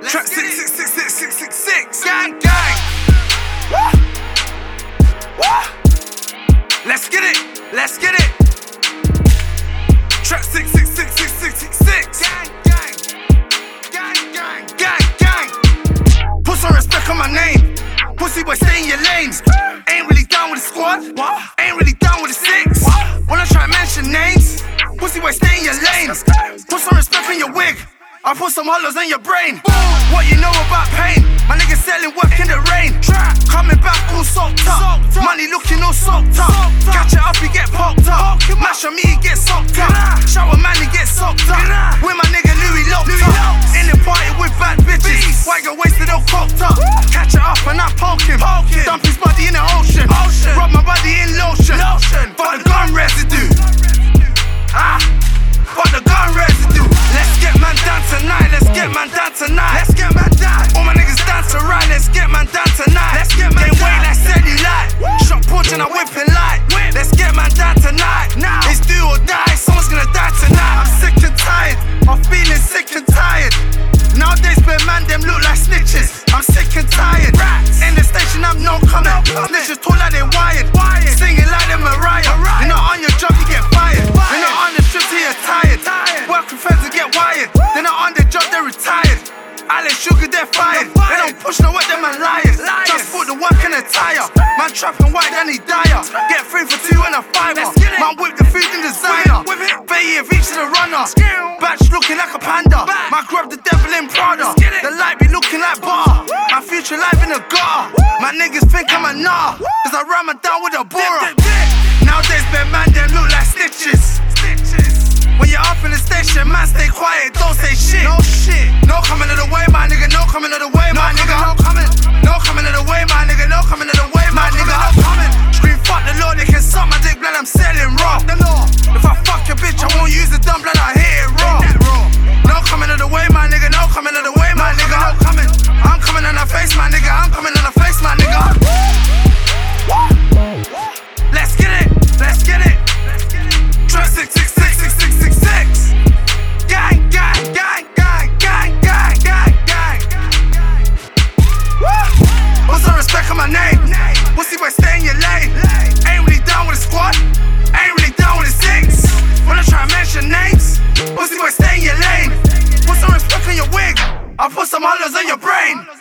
Trap six six six six six six six. Gang gang. Woo. Woo. Let's get it. Let's get it. Trap six six six six six six six. Gang gang. Gang gang. Gang gang. Put some respect on my name. Pussy boy, stay in your lanes. Ain't really down with the squad. Ain't really down with the six. When I try to mention names, pussy boy, stay in your lanes. Put some respect on your wig. I put some hollows in your brain. What you know about snitches. I'm sick and tired. In the station, I'm no coming. Snitches tall like they wired. Singing like them Mariah. You're not on your job, you get fired. You're not on the strip till you're tired. Work with friends to get wired. They're not on the job, they're retired. Alan Sugar, they're fired. They don't push no what them man liars. Just put the work in the tire. Man trapping white, then he dire. Get free for two and a fiver. Man whip the food in designer. Faye reach to the runner. Batch looking like a panda. Man grab the devil in Prada. The light be like bar. My future life in the gutter. My niggas think I'm a nah. Cause I ram down with a bora. Nowadays, bad man, them look like stitches. When you're up in the station, man, stay quiet, don't say shit. No shit. No coming of the way, my nigga. No coming of the way, my nigga. On your brain.